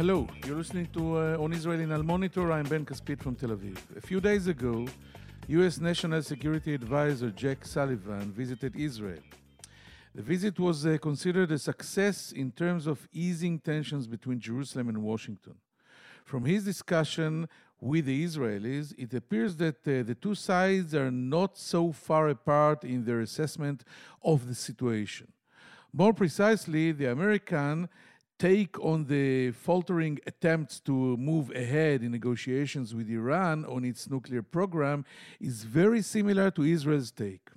Hello, you're listening to uh, On Israel in Al Monitor. I'm Ben Caspit from Tel Aviv. A few days ago, U.S. National Security Advisor Jack Sullivan visited Israel. The visit was uh, considered a success in terms of easing tensions between Jerusalem and Washington. From his discussion with the Israelis, it appears that uh, the two sides are not so far apart in their assessment of the situation. More precisely, the American take on the faltering attempts to move ahead in negotiations with Iran on its nuclear program is very similar to Israel's take.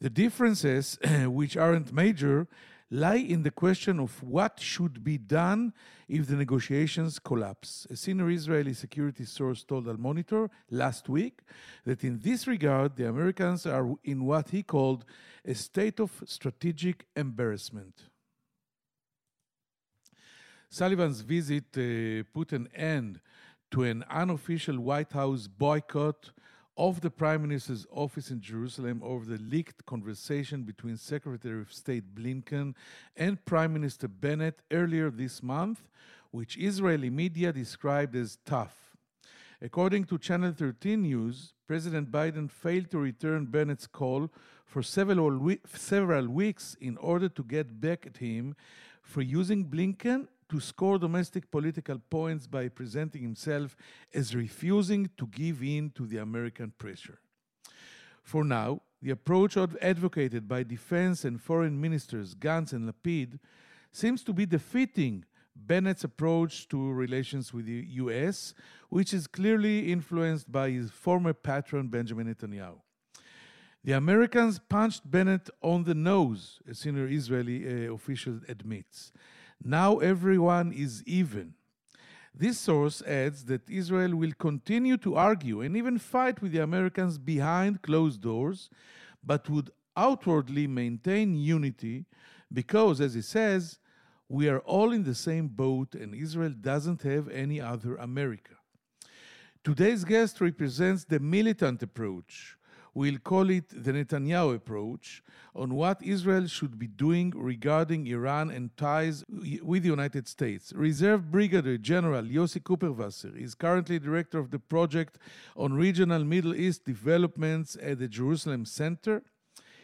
The differences, which aren't major, lie in the question of what should be done if the negotiations collapse. A senior Israeli security source told Al Monitor last week that in this regard, the Americans are in what he called a state of strategic embarrassment. Sullivan's visit uh, put an end to an unofficial White House boycott of the Prime Minister's office in Jerusalem over the leaked conversation between Secretary of State Blinken and Prime Minister Bennett earlier this month, which Israeli media described as tough. According to Channel 13 News, President Biden failed to return Bennett's call for several, we- several weeks in order to get back at him for using Blinken to score domestic political points by presenting himself as refusing to give in to the American pressure. For now, the approach advocated by defense and foreign ministers Gantz and Lapid seems to be defeating Bennett's approach to relations with the US, which is clearly influenced by his former patron Benjamin Netanyahu. The Americans punched Bennett on the nose, a senior Israeli uh, official admits. Now everyone is even. This source adds that Israel will continue to argue and even fight with the Americans behind closed doors, but would outwardly maintain unity because, as he says, we are all in the same boat and Israel doesn't have any other America. Today's guest represents the militant approach, We'll call it the Netanyahu approach on what Israel should be doing regarding Iran and ties with the United States. Reserve Brigadier General Yossi Kuperwasser is currently director of the project on regional Middle East developments at the Jerusalem Center.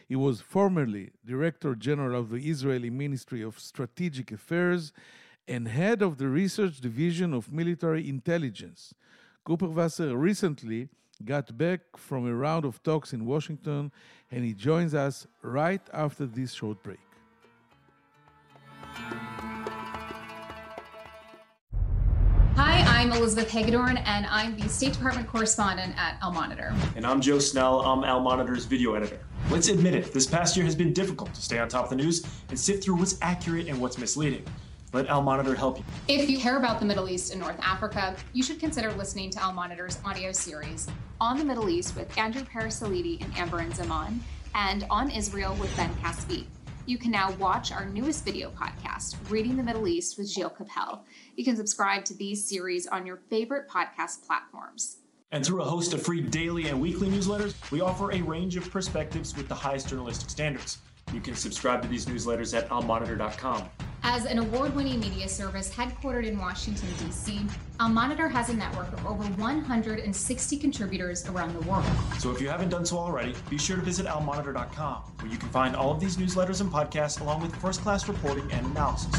He was formerly Director General of the Israeli Ministry of Strategic Affairs and head of the Research Division of Military Intelligence. Kuperwasser recently got back from a round of talks in Washington, and he joins us right after this short break. Hi, I'm Elizabeth Hagedorn, and I'm the State Department correspondent at Al Monitor. And I'm Joe Snell, I'm Al Monitor's video editor. Let's admit it, this past year has been difficult to stay on top of the news and sift through what's accurate and what's misleading. Let Al Monitor help you. If you care about the Middle East and North Africa, you should consider listening to Al Monitor's audio series On the Middle East with Andrew Parasiliti and Amberin Zaman, and On Israel with Ben Caspit. You can now watch our newest video podcast, Reading the Middle East with Gilles Kepel. You can subscribe to these series on your favorite podcast platforms. And through a host of free daily and weekly newsletters, we offer a range of perspectives with the highest journalistic standards. You can subscribe to these newsletters at almonitor.com. As an award winning media service headquartered in Washington, D.C., Al Monitor has a network of over 160 contributors around the world. So if you haven't done so already, be sure to visit almonitor.com, where you can find all of these newsletters and podcasts along with first class reporting and analysis.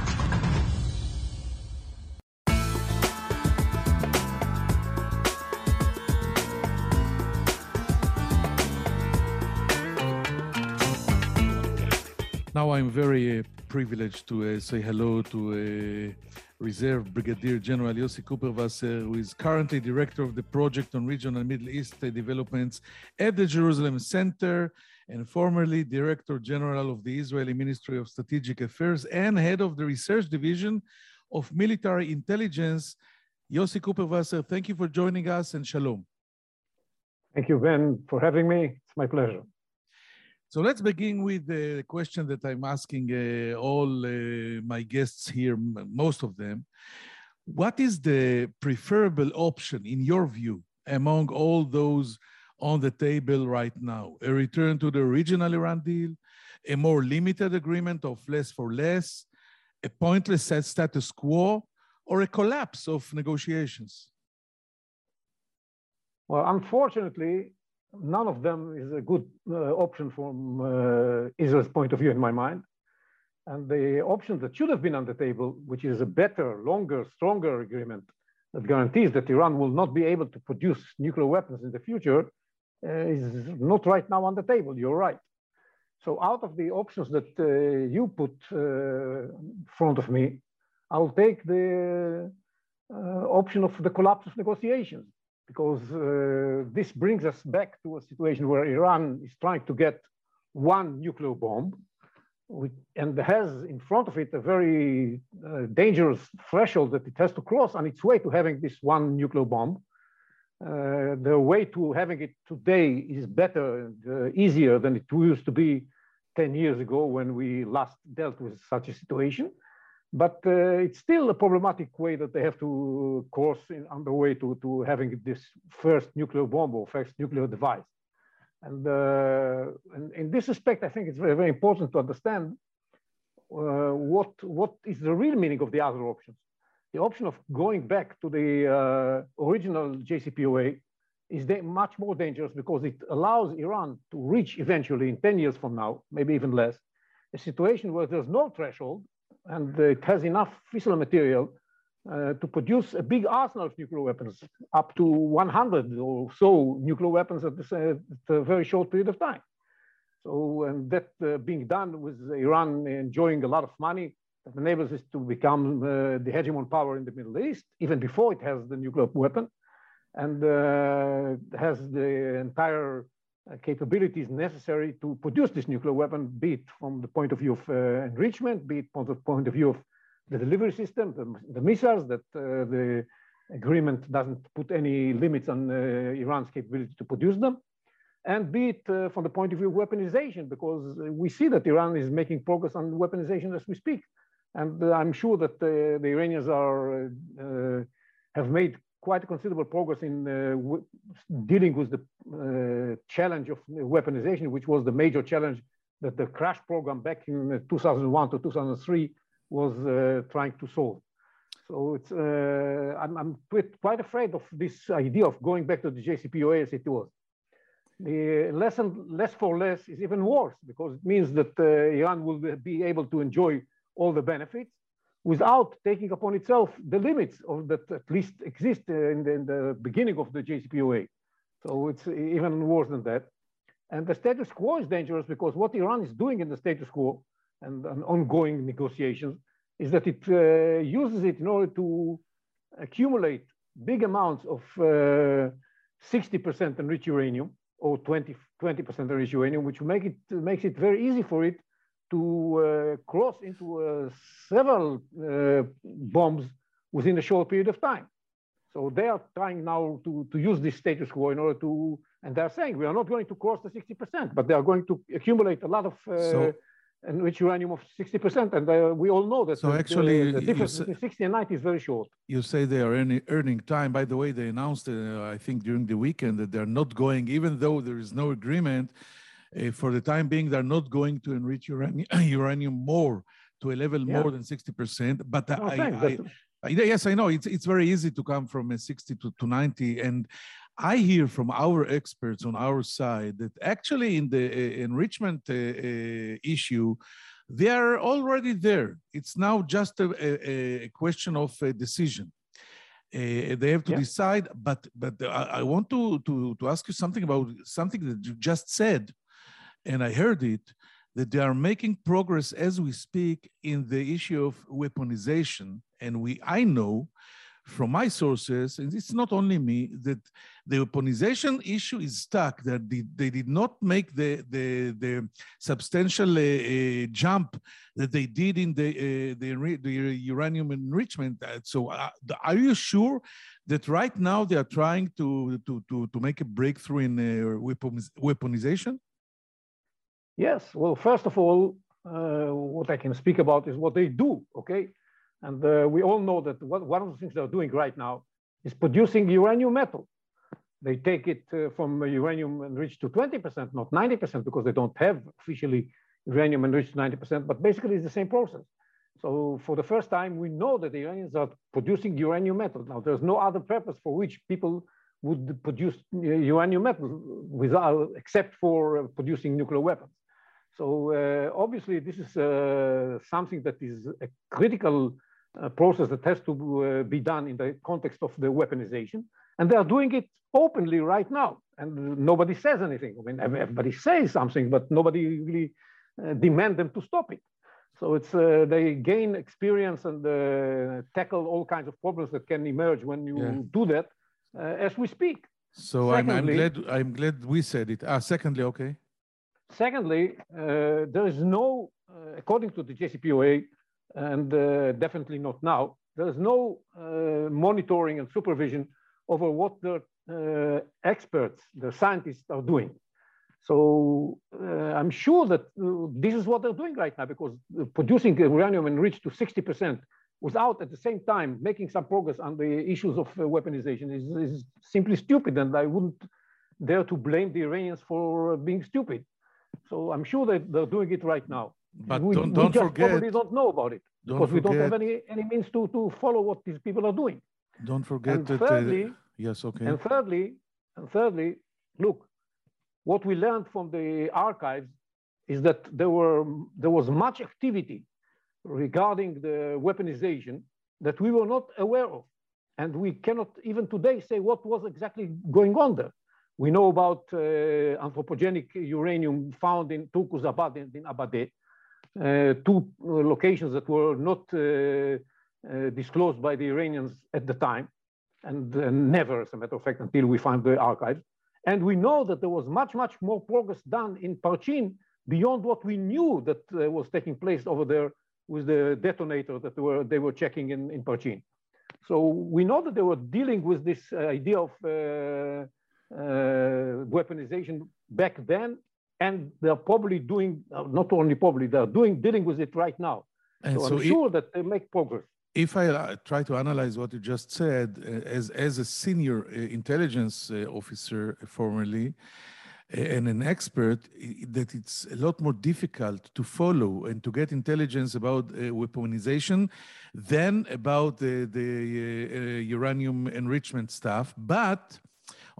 Now I'm very uh, privileged to uh, say hello to uh, Reserve Brigadier General Yossi Kuperwasser, who is currently director of the project on regional Middle East developments at the Jerusalem Center and formerly Director General of the Israeli Ministry of Strategic Affairs and head of the research division of military intelligence. Yossi Kuperwasser, thank you for joining us and shalom. Thank you, Ben, for having me. It's my pleasure. So let's begin with the question that I'm asking uh, all uh, my guests here, most of them. What is the preferable option, in your view, among all those on the table right now? A return to the original Iran deal, a more limited agreement of less for less, a pointless status quo, or a collapse of negotiations? Well, unfortunately, none of them is a good uh, option from uh, Israel's point of view, in my mind. And the option that should have been on the table, which is a better, longer, stronger agreement that guarantees that Iran will not be able to produce nuclear weapons in the future, uh, is not right now on the table. You're right. So out of the options that uh, you put uh, in front of me, I'll take the uh, option of the collapse of negotiations because uh, this brings us back to a situation where Iran is trying to get one nuclear bomb and has in front of it a very uh, dangerous threshold that it has to cross on its way to having this one nuclear bomb. Uh, the way to having it today is better and uh, easier than it used to be 10 years ago when we last dealt with such a situation. But uh, it's still a problematic way that they have to course in, on the way to, to having this first nuclear bomb or first nuclear device. And, uh, and in this respect, I think it's very, very important to understand uh, what, what is the real meaning of the other options. The option of going back to the uh, original JCPOA is much more dangerous because it allows Iran to reach eventually in 10 years from now, maybe even less, a situation where there's no threshold and it has enough fissile material uh, to produce a big arsenal of nuclear weapons, up to 100 or so nuclear weapons at, this, uh, at a very short period of time. So, and that uh, being done with Iran enjoying a lot of money that enables it to become uh, the hegemon power in the Middle East, even before it has the nuclear weapon, and uh, has the entire capabilities necessary to produce this nuclear weapon, be it from the point of view of uh, enrichment, be it from the point of view of the delivery system, the, the missiles, that uh, the agreement doesn't put any limits on Iran's capability to produce them and be it uh, from the point of view of weaponization, because we see that Iran is making progress on weaponization as we speak. And uh, I'm sure that uh, the Iranians are have made quite considerable progress in uh, dealing with the uh, challenge of weaponization, which was the major challenge that the crash program back in uh, 2001 to 2003 was trying to solve. So it's, I'm, I'm, quite afraid of this idea of going back to the JCPOA as it was. The lesson less for less is even worse because it means that Iran will be able to enjoy all the benefits without taking upon itself the limits of that at least exist in the, in the beginning of the JCPOA. So it's even worse than that. And the status quo is dangerous because what Iran is doing in the status quo and, and ongoing negotiations is that it uh, uses it in order to accumulate big amounts of 60% uh, enriched uranium or 20, 20% enriched uranium, which make it, makes it very easy for it to uh, cross into uh, several uh, bombs within a short period of time. So they are trying now to, to use this status quo in order to, and they're saying we are not going to cross the 60%, but they are going to accumulate a lot of uh, so, enriched uranium of 60%. And uh, we all know that so the, actually, the, the difference say, between 60 and 90 is very short. You say they are earning, earning time. By the way, they announced, uh, I think, during the weekend that they're not going, even though there is no agreement, uh, for the time being, they're not going to enrich uranium, uranium more to a level yeah. more than 60%. But I, I, yes, I know it's, it's very easy to come from a 60 to, to 90. And I hear from our experts on our side that actually in the uh, enrichment uh, uh, issue, they are already there. It's now just a, a, a question of a decision. Uh, they have to yeah. decide, but but I, I, want to, to to ask you something about something that you just said and I heard it, that they are making progress as we speak in the issue of weaponization. And we, I know from my sources, and it's not only me, that the weaponization issue is stuck, that they, they did not make the, the, the substantial uh, uh, jump that they did in the, uh, the, the, uranium enrichment. Uh, so uh, are you sure that right now they are trying to, to, to, to make a breakthrough in uh, weaponization? Yes, well, first of all, uh, what I can speak about is what they do, okay? And uh, we all know that what, one of the things they're doing right now is producing uranium metal. They take it uh, from uranium enriched to 20%, not 90%, because they don't have officially uranium enriched to 90%, but basically it's the same process. So for the first time, we know that the Iranians are producing uranium metal. Now, there's no other purpose for which people would produce uranium metal without, except for producing nuclear weapons. So uh, obviously, this is uh, something that is a critical uh, process that has to uh, be done in the context of the weaponization. And they are doing it openly right now. And nobody says anything. I mean, everybody says something, but nobody really uh, demand them to stop it. So it's uh, they gain experience and uh, tackle all kinds of problems that can emerge when you yeah. do that uh, as we speak. So secondly, I'm, I'm, glad I'm glad we said it. Ah, secondly, okay. Secondly, uh, there is no, uh, according to the JCPOA, and uh, definitely not now, there is no monitoring and supervision over what the experts, the scientists are doing. So uh, I'm sure that uh, this is what they're doing right now because producing uranium enriched to 60% without at the same time making some progress on the issues of uh, weaponization is, is, simply stupid. And I wouldn't dare to blame the Iranians for being stupid. So I'm sure that they're doing it right now. But we, don't, don't we just forget. probably don't know about it because forget, we don't have any, any means to, to follow what these people are doing. Don't forget and that. Thirdly, uh, yes, okay. And thirdly, and thirdly, look, what we learned from the archives is that there, were, there was much activity regarding the weaponization that we were not aware of. And we cannot even today say what was exactly going on there. We know about uh, anthropogenic uranium found in Turquzabad in, in Abadeh, uh, two locations that were not uh, uh, disclosed by the Iranians at the time, and uh, never, as a matter of fact, until we find the archives. And we know that there was much, much more progress done in Parchin beyond what we knew that uh, was taking place over there with the detonator that they were, they were checking in, in Parchin. So we know that they were dealing with this uh, idea of uh, uh weaponization back then, and they're probably doing, uh, not only probably, they're doing, dealing with it right now. And so, so I'm sure that they make progress if I uh, try to analyze what you just said, uh, as, as a senior uh, intelligence uh, officer formerly, uh, and an expert, that it's a lot more difficult to follow and to get intelligence about uh, weaponization than about the, the uranium enrichment stuff. But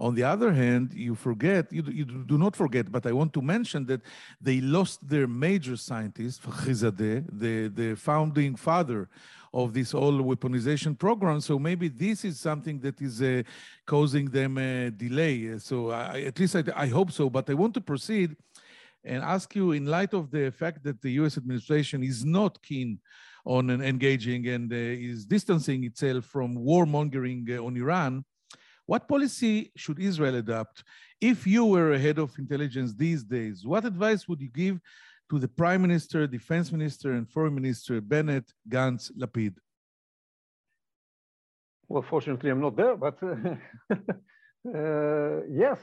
on the other hand, you forget, you, you do not forget, but I want to mention that they lost their major scientist, Fakhrizadeh, the, the founding father of this whole weaponization program. So maybe this is something that is uh, causing them a delay. So I, at least I, I hope so. But I want to proceed and ask you, in light of the fact that the U.S. administration is not keen on engaging and uh, is distancing itself from warmongering uh, on Iran, what policy should Israel adopt? If you were a head of intelligence these days, what advice would you give to the Prime Minister, Defense Minister, and Foreign Minister Bennett, Gantz, Lapid? Well, fortunately, I'm not there, but uh, uh, yes,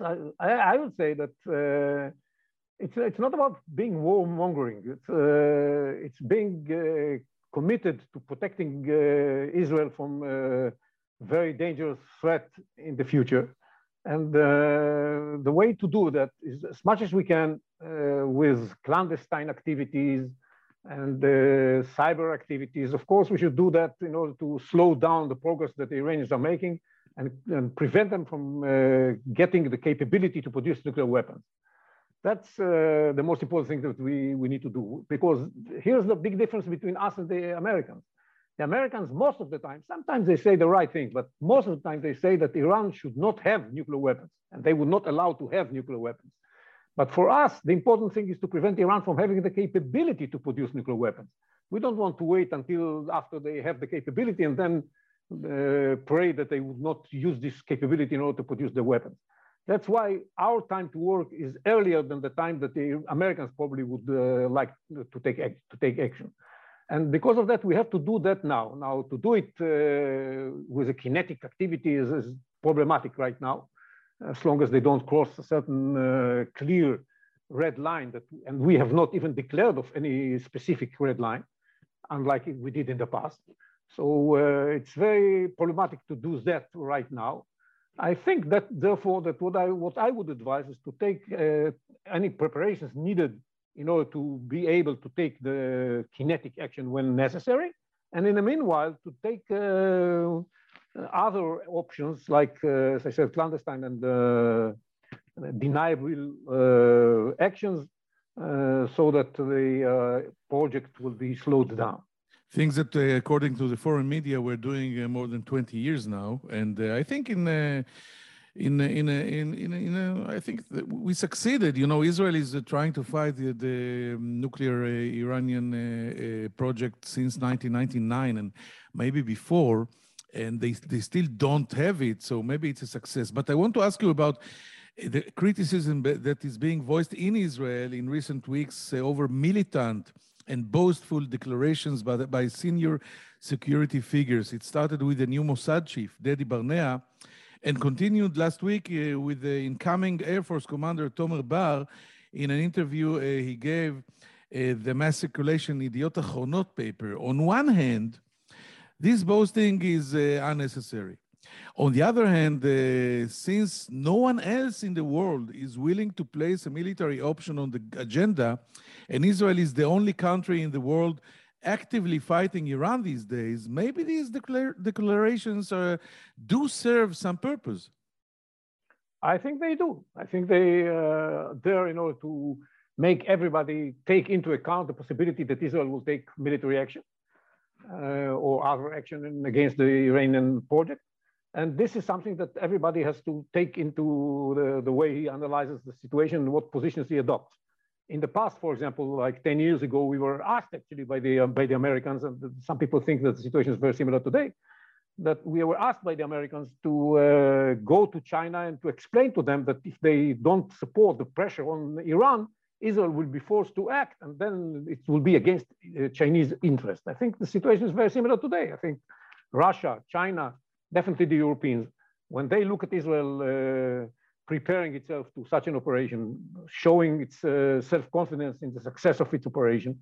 I, I, would say that uh, it's, it's not about being warmongering. It's, uh, it's being uh, committed to protecting uh, Israel from very dangerous threat in the future. And uh, the way to do that is as much as we can uh, with clandestine activities and uh, cyber activities. Of course, we should do that in order to slow down the progress that the Iranians are making and, and prevent them from uh, getting the capability to produce nuclear weapons. That's uh, the most important thing that we, we need to do because here's the big difference between us and the Americans. The Americans, most of the time, sometimes they say the right thing, but most of the time they say that Iran should not have nuclear weapons and they would not allow to have nuclear weapons. But for us, the important thing is to prevent Iran from having the capability to produce nuclear weapons. We don't want to wait until after they have the capability and then uh, pray that they would not use this capability in order to produce the weapons. That's why our time to work is earlier than the time that the Americans probably would uh, like to take, to take action. And because of that, we have to do that now. Now, to do it uh, with a kinetic activity is, is, problematic right now, as long as they don't cross a certain uh, clear red line that, and we have not even declared of any specific red line, unlike we did in the past. So uh, it's very problematic to do that right now. I think that therefore that what I what I would advise is to take uh, any preparations needed in order to be able to take the kinetic action when necessary, and in the meanwhile to take uh, other options like, uh, as I said, clandestine and uh, deniable actions uh, so that the uh, project will be slowed down things that, uh, according to the foreign media, we're doing more than 20 years now. And I think in in in in in, in a, I think we succeeded. You know, Israel is uh, trying to fight the, the nuclear uh, Iranian uh, project since 1999 and maybe before, and they they still don't have it. So maybe it's a success. But I want to ask you about the criticism that is being voiced in Israel in recent weeks over militant and boastful declarations by, by senior security figures. It started with the new Mossad chief, Dadi Barnea, and continued last week uh, with the incoming Air Force Commander Tomer Bar. In an interview uh, he gave uh, the mass circulation Yediot Ahronot paper. On one hand, this boasting is uh, unnecessary. On the other hand, uh, since no one else in the world is willing to place a military option on the agenda, and Israel is the only country in the world actively fighting Iran these days, maybe these declar declarations uh, do serve some purpose. I think they do. I think they uh, there in order to make everybody take into account the possibility that Israel will take military action uh, or other action against the Iranian project. And this is something that everybody has to take into the, the way he analyzes the situation and what positions he adopts. In the past, for example, like 10 years ago, we were asked actually by the, uh, by the Americans, and some people think that the situation is very similar today, that we were asked by the Americans to uh, go to China and to explain to them that if they don't support the pressure on Iran, Israel will be forced to act, and then it will be against uh, Chinese interest. I think the situation is very similar today. I think Russia, China, definitely the Europeans, when they look at Israel uh, preparing itself to such an operation, showing its uh, self-confidence in the success of its operation,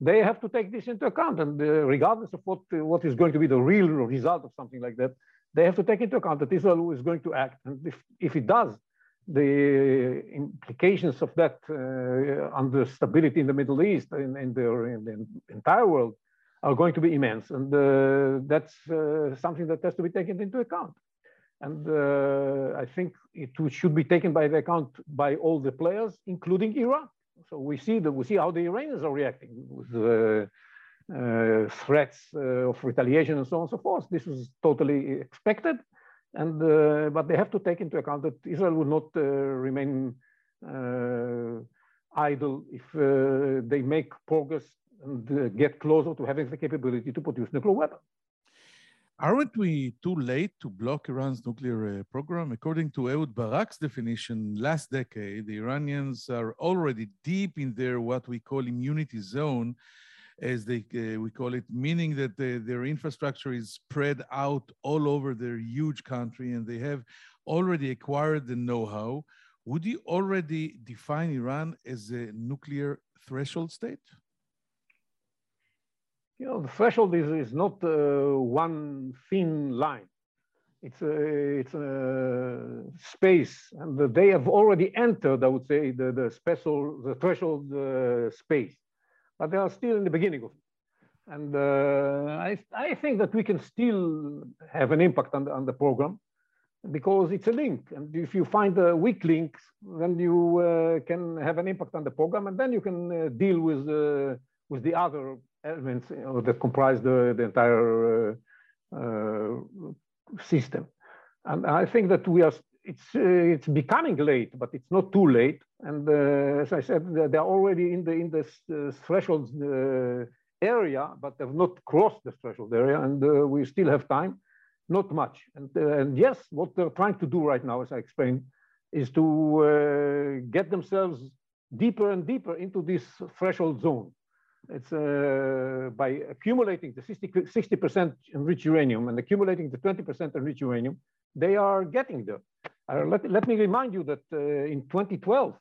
they have to take this into account. And uh, regardless of what, uh, what is going to be the real result of something like that, they have to take into account that Israel is going to act. And if, if it does, the implications of that uh, on the stability in the Middle East and in, in, the, in the entire world are going to be immense. And uh, that's uh, something that has to be taken into account. And uh, I think it should be taken by the account by all the players, including Iran. So we see that we see how the Iranians are reacting with uh, uh, threats uh, of retaliation and so on and so forth. This is totally expected, and but they have to take into account that Israel will not remain idle if they make progress and uh, get closer to having the capability to produce nuclear weapons. Aren't we too late to block Iran's nuclear uh, program? According to Ehud Barak's definition, last decade, the Iranians are already deep in their what we call immunity zone, as they uh, we call it, meaning that the, their infrastructure is spread out all over their huge country, and they have already acquired the know-how. Would you already define Iran as a nuclear threshold state? You know, the threshold is, is not uh, one thin line. It's a, it's a space, and they have already entered, I would say, the, the special, the threshold uh, space, but they are still in the beginning of it. And uh, I, I think that we can still have an impact on the, on the program because it's a link. And if you find the weak links, then you uh, can have an impact on the program, and then you can uh, deal with, uh, with the other elements you know, that comprise the, the entire uh, uh, system. And I think that we are, it's, uh, it's becoming late, but it's not too late. And as I said, they're already in the, in this threshold area, but they have not crossed the threshold area, and uh, we still have time, not much. And, uh, and, yes, what they're trying to do right now, as I explained, is to uh, get themselves deeper and deeper into this threshold zone. It's uh, by accumulating the 60, percent enriched uranium and accumulating the 20% enriched uranium, they are getting there. Uh, let, let me remind you that uh, in 2012,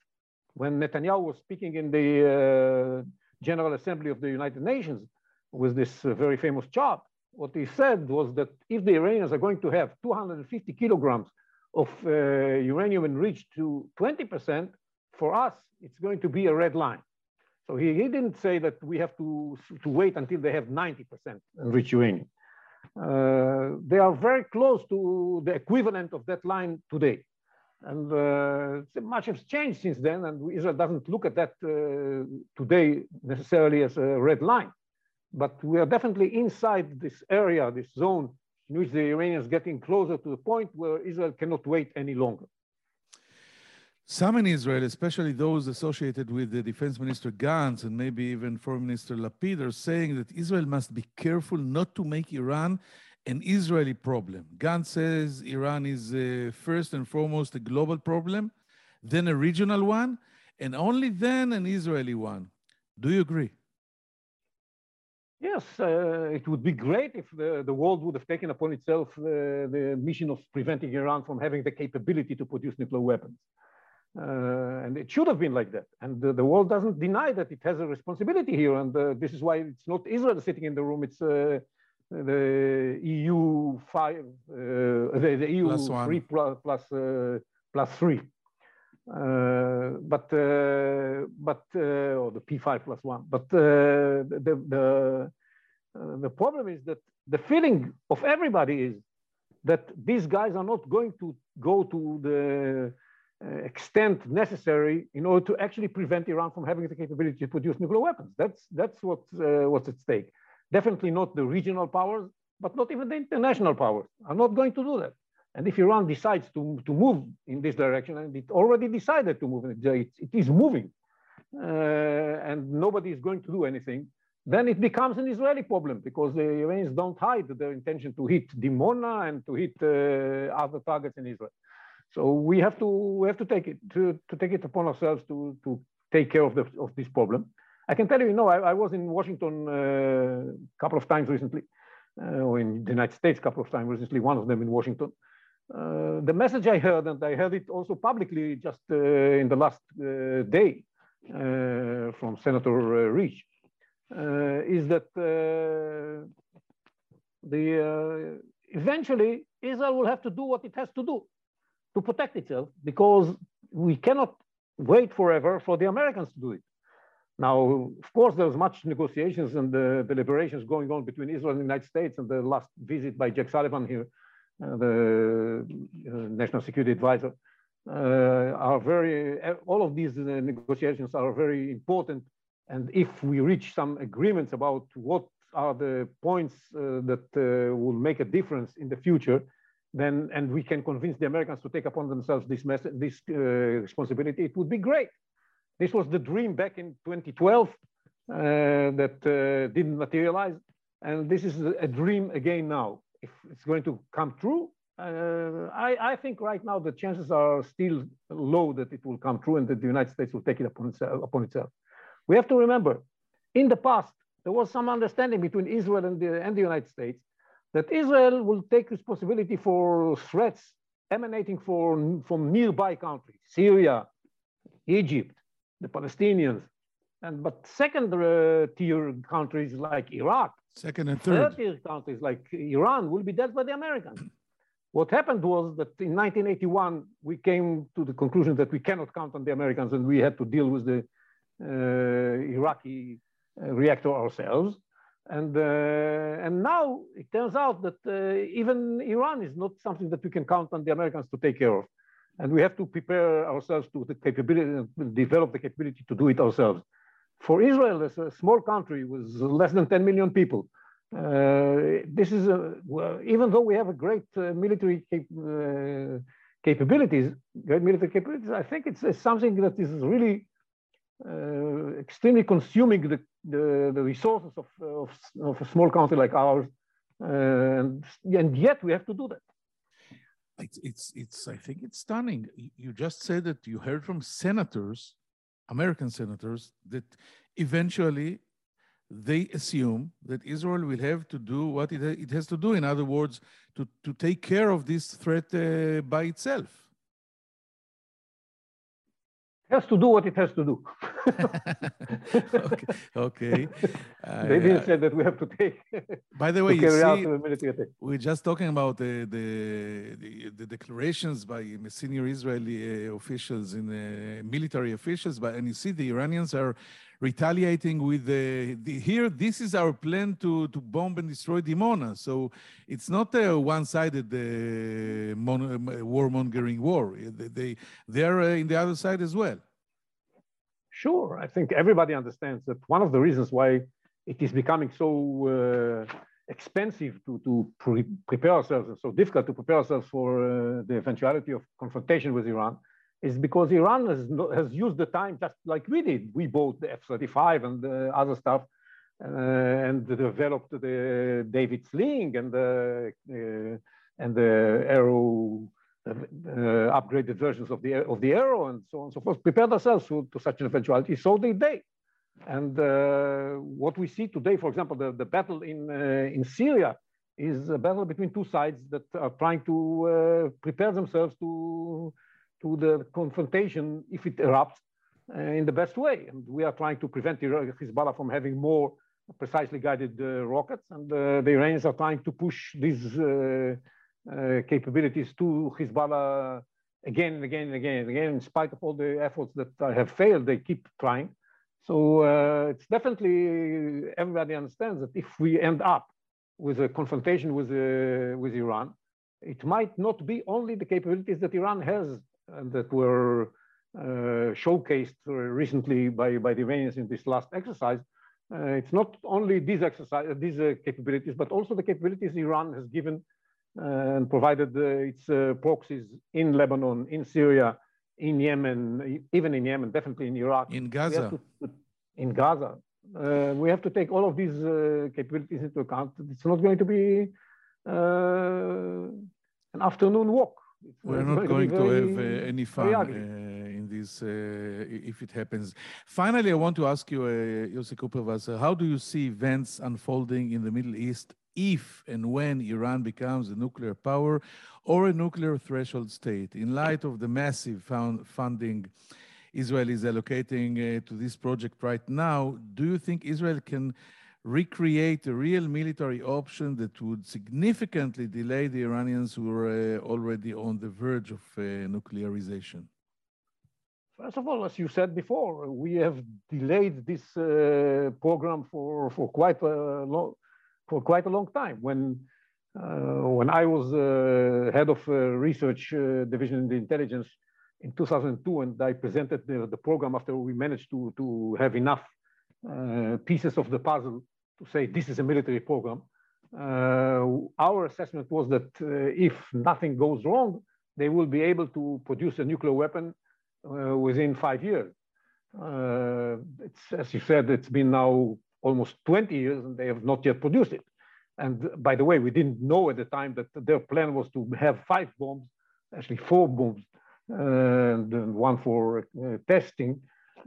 when Netanyahu was speaking in the uh, General Assembly of the United Nations with this uh, very famous chart, what he said was that if the Iranians are going to have 250 kilograms of uh, uranium enriched to 20%, for us, it's going to be a red line. So he, he didn't say that we have to, to wait until they have 90% enriched uranium. Uh, they are very close to the equivalent of that line today. And uh, much has changed since then, and Israel doesn't look at that uh, today necessarily as a red line. But we are definitely inside this area, this zone, in which the Iranians getting closer to the point where Israel cannot wait any longer. Some in Israel, especially those associated with the defense minister Gantz and maybe even foreign minister Lapid, are saying that Israel must be careful not to make Iran an Israeli problem. Gantz says Iran is uh, first and foremost a global problem, then a regional one, and only then an Israeli one. Do you agree? Yes, uh, it would be great if the, the world would have taken upon itself uh, the mission of preventing Iran from having the capability to produce nuclear weapons. Uh, and it should have been like that. And the, the, world doesn't deny that it has a responsibility here. And uh, this is why it's not Israel sitting in the room, it's uh, the EU five, uh, the, the, EU plus three plus, plus, uh, plus three. Uh, but but or the P5 plus one. But the the the problem is that the feeling of everybody is that these guys are not going to go to the uh, extent necessary in order to actually prevent Iran from having the capability to produce nuclear weapons. That's, that's uh, what's at stake. Definitely not the regional powers, but not even the international powers are not going to do that. And if Iran decides to, to move in this direction, and it already decided to move, it, it is moving, uh, and nobody is going to do anything, then it becomes an Israeli problem because the Iranians don't hide their intention to hit Dimona and to hit uh, other targets in Israel. So we have to we have to take it to, to take it upon ourselves to to take care of the of this problem. I can tell you, you know, I, I was in Washington uh, a couple of times recently, uh, or in the United States a couple of times recently. One of them in Washington. Uh, the message I heard, and I heard it also publicly just uh, in the last uh, day uh, from Senator Risch, is that the eventually Israel will have to do what it has to do to protect itself because we cannot wait forever for the Americans to do it. Now, of course, there's much negotiations and uh, deliberations going on between Israel and the United States. And the last visit by Jack Sullivan here, uh, the uh, national security advisor, uh, are very, all of these uh, negotiations are very important. And if we reach some agreements about what are the points uh, that will make a difference in the future, then and we can convince the Americans to take upon themselves this message, this uh, responsibility, it would be great. This was the dream back in 2012 uh, that uh, didn't materialize, and this is a dream again now. If it's going to come true, uh, I, I, think right now the chances are still low that it will come true and that the United States will take it upon itself. Upon itself. We have to remember, in the past, there was some understanding between Israel and the, and the United States that Israel will take responsibility for threats emanating for, from nearby countries, Syria, Egypt, the Palestinians, and but second uh, tier countries like Iraq, second and third. third tier countries like Iran will be dealt by the Americans. What happened was that in 1981 we came to the conclusion that we cannot count on the Americans and we had to deal with the uh, Iraqi uh, reactor ourselves. And, uh, and now it turns out that uh, even Iran is not something that we can count on the Americans to take care of. And we have to prepare ourselves to the capability, develop the capability to do it ourselves. For Israel, as a small country with less than 10 million people, uh, this is a, well, even though we have a great uh, military cap uh, capabilities, great military capabilities, I think it's, it's something that is really extremely consuming the, the, the resources of, of, of, a small country like ours. and, and yet we have to do that. It's, it's, it's, I think it's stunning. You just said that you heard from senators, American senators, that eventually they assume that Israel will have to do what it, it has to do. In other words, to, to take care of this threat uh, by itself has to do what it has to do. okay. okay. they didn't uh, say that we have to take. By the way, you see, we're just talking about the, the, the, the declarations by senior Israeli uh, officials and uh, military officials, but and you see the Iranians are retaliating with the, the, here. This is our plan to to bomb and destroy Dimona. So it's not a one-sided uh, mon- warmongering war. They they they're uh, in the other side as well. Sure, I think everybody understands that one of the reasons why it is becoming so uh, expensive to, to pre prepare ourselves and so difficult to prepare ourselves for uh, the eventuality of confrontation with Iran is because Iran has, has used the time just like we did. We bought the F-35 and the other stuff uh, and developed the David's Sling and the, uh, and the Arrow uh, upgraded versions of the, of the Arrow and so on and so forth, prepared ourselves to, to such an eventuality. So did they. And uh, what we see today, for example, the, the battle in, uh, in Syria is a battle between two sides that are trying to uh, prepare themselves to, to the confrontation if it erupts uh, in the best way. And we are trying to prevent Hezbollah from having more precisely guided uh, rockets. And uh, the Iranians are trying to push these capabilities to Hezbollah again and again and again and again. In spite of all the efforts that have failed, they keep trying. So uh, it's definitely everybody understands that if we end up with a confrontation with uh, with Iran, it might not be only the capabilities that Iran has that were uh, showcased recently by by the Iranians in this last exercise. Uh, it's not only these exercise these uh, capabilities, but also the capabilities Iran has given uh, and provided its proxies in Lebanon, in Syria, in Yemen, even in Yemen, definitely in Iraq. In Gaza. To, in Gaza. Uh, we have to take all of these uh, capabilities into account. It's not going to be uh, an afternoon walk. We're not going to, to have uh, any fun uh, in this if it happens. Finally, I want to ask you, uh, Yossi Kuperwasser, how do you see events unfolding in the Middle East if and when Iran becomes a nuclear power or a nuclear threshold state, in light of the massive funding Israel is allocating uh, to this project right now, do you think Israel can recreate a real military option that would significantly delay the Iranians who are uh, already on the verge of uh, nuclearization? First of all, as you said before, we have delayed this uh, program for, for quite a long for quite a long time. When uh, when I was uh, head of uh, research division in the intelligence in 2002, and I presented the, the program after we managed to, to have enough pieces of the puzzle to say this is a military program, uh, our assessment was that if nothing goes wrong, they will be able to produce a nuclear weapon within five years. as you said, it's been now almost 20 years and they have not yet produced it. And by the way, we didn't know at the time that their plan was to have five bombs, actually four bombs, uh, and one for uh, testing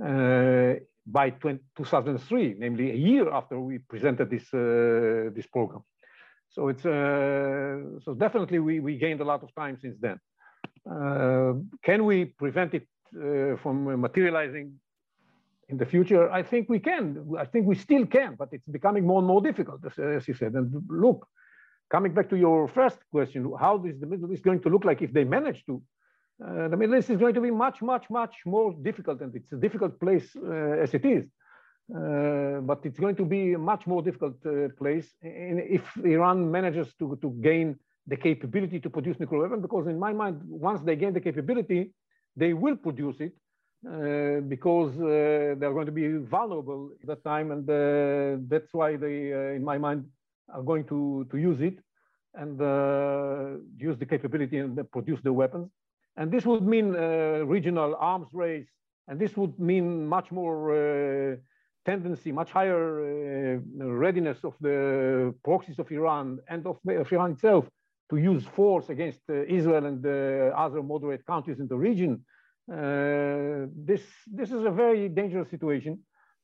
uh, by 20, 2003, namely a year after we presented this uh, this program. So it's uh, so definitely we, we gained a lot of time since then. Uh, can we prevent it from materializing? in the future, I think we can. I think we still can, but it's becoming more and more difficult, as, as you said. And look, coming back to your first question, how is the Middle East going to look like if they manage to? Uh, the Middle East is going to be much, much, much more difficult, and it's a difficult place uh, as it is. Uh, but it's going to be a much more difficult uh, place if Iran manages to, to gain the capability to produce nuclear weapons, because in my mind, once they gain the capability, they will produce it uh, because uh, they're going to be vulnerable at that time, and that's why they, in my mind, are going to, to use it and use the capability and produce the weapons. And this would mean a regional arms race, and this would mean much more uh, tendency, much higher uh, readiness of the proxies of Iran and of, of Iran itself to use force against Israel and other moderate countries in the region. Uh, this, this is a very dangerous situation,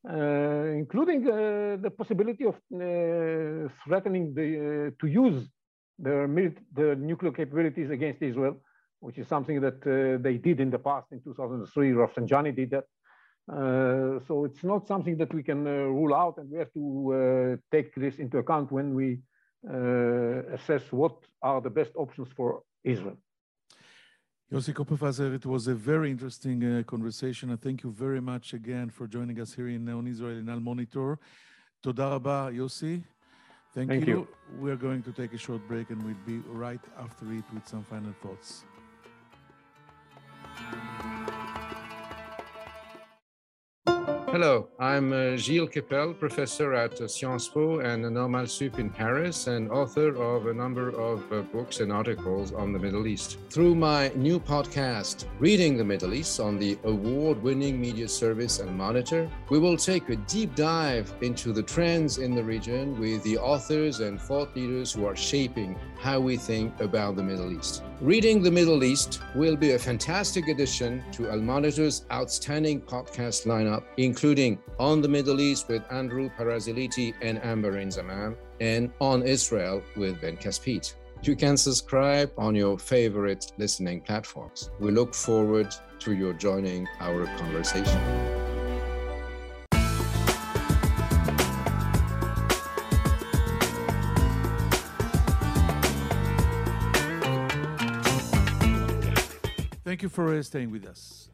uh, including uh, the possibility of threatening the, to use their the nuclear capabilities against Israel, which is something that they did in the past. In 2003, Rafsanjani did that. Uh, so it's not something that we can uh, rule out, and we have to uh, take this into account when we assess what are the best options for Israel. Yossi Kuperwasser, it was a very interesting uh, conversation, and thank you very much again for joining us here in on Israel in Al Monitor. Toda rabba, Yossi. Thank, thank you. you. We're going to take a short break, and we'll be right after it with some final thoughts. Hello, I'm uh, Gilles Kepel, professor at uh, Sciences Po and Normale Sup in Paris, and author of a number of uh, books and articles on the Middle East. Through my new podcast, Reading the Middle East, on the award winning media service Al Monitor, we will take a deep dive into the trends in the region with the authors and thought leaders who are shaping how we think about the Middle East. Reading the Middle East will be a fantastic addition to Al Monitor's outstanding podcast lineup, including Including on the Middle East with Andrew Parasiliti and Amberin Zaman, and On Israel with Ben Caspit. You can subscribe on your favorite listening platforms. We look forward to your joining our conversation. Thank you for staying with us.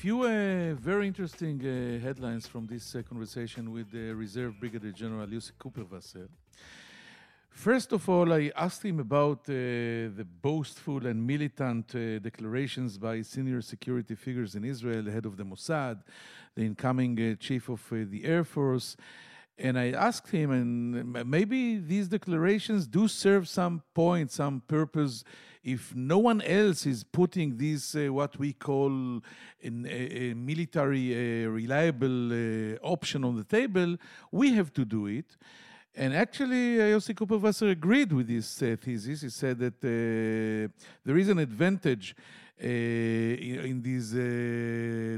A few uh, very interesting uh, headlines from this uh, conversation with the Reserve Brigadier General Yossi Kuperwasser. First of all, I asked him about uh, the boastful and militant uh, declarations by senior security figures in Israel, the head of the Mossad, the incoming uh, chief of the Air Force. And I asked him, and maybe these declarations do serve some point, some purpose if no one else is putting this uh, what we call an, a, a, military uh, reliable uh, option on the table, we have to do it. And actually, uh, Yossi Kuperwasser agreed with this uh, thesis. He said that uh, there is an advantage in, these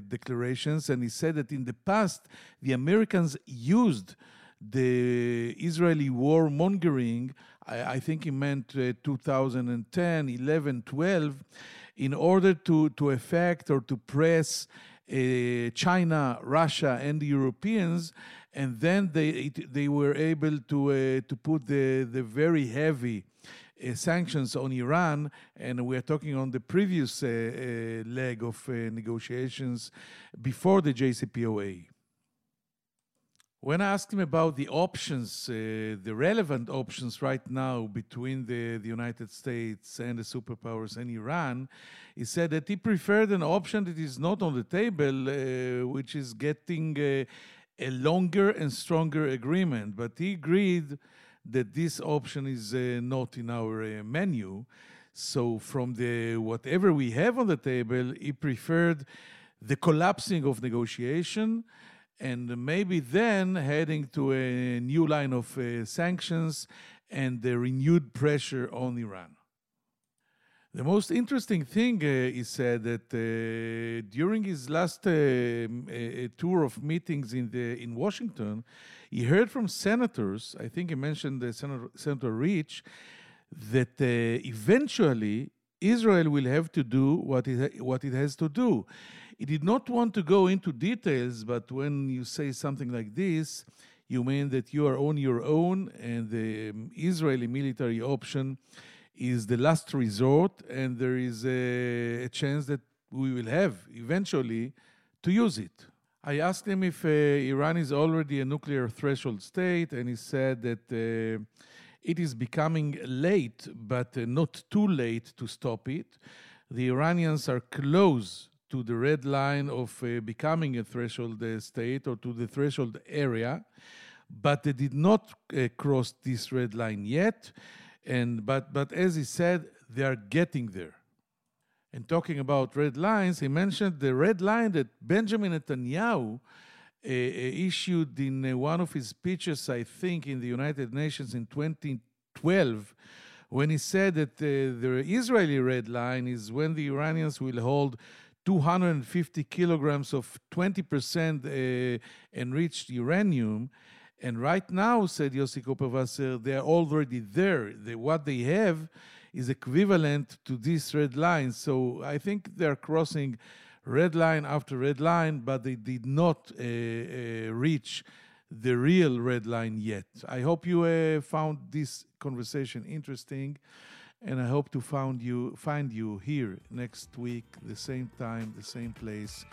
declarations, and he said that in the past, the Americans used the Israeli war mongering I, I think he meant uh, 2010, 11, 12, in order to, to affect or to press uh, China, Russia, and the Europeans, and then they it, they were able to uh, to put the the very heavy uh, sanctions on Iran, and we are talking on the previous uh, uh, leg of negotiations before the JCPOA. When I asked him about the options, uh, the relevant options right now between the, the United States and the superpowers and Iran, he said that he preferred an option that is not on the table, uh, which is getting uh, a longer and stronger agreement. But he agreed that this option is uh, not in our uh, menu. So, from the whatever we have on the table, he preferred the collapsing of negotiation and maybe then heading to a new line of uh, sanctions and the renewed pressure on Iran. The most interesting thing uh, is said that uh, during his last uh, tour of meetings in the in Washington, he heard from senators. I think he mentioned the Senator, Senator Risch that uh, eventually Israel will have to do what it, what it has to do. He did not want to go into details, but when you say something like this, you mean that you are on your own and the um, Israeli military option is the last resort, and there is a, a chance that we will have eventually to use it. I asked him if uh, Iran is already a nuclear threshold state, and he said that uh, it is becoming late, but uh, not too late to stop it. The Iranians are close to the red line of uh, becoming a threshold uh, state or to the threshold area, but they did not uh, cross this red line yet. And but but as he said, they are getting there. And talking about red lines, he mentioned the red line that Benjamin Netanyahu uh, uh, issued in uh, one of his speeches, I think, in the United Nations in 2012 when he said that uh, the Israeli red line is when the Iranians will hold 250 kilograms of 20% uh, enriched uranium. And right now, said Yossi Kuperwasser, they are already there. They, what they have is equivalent to this red line. So I think they're crossing red line after red line, but they did not uh, uh, reach the real red line yet. I hope you uh, found this conversation interesting. And I hope to find you find you here next week, the same time, the same place,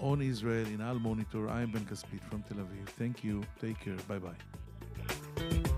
on Israel in Al Monitor. I'm Ben Caspit from Tel Aviv. Thank you. Take care. Bye bye.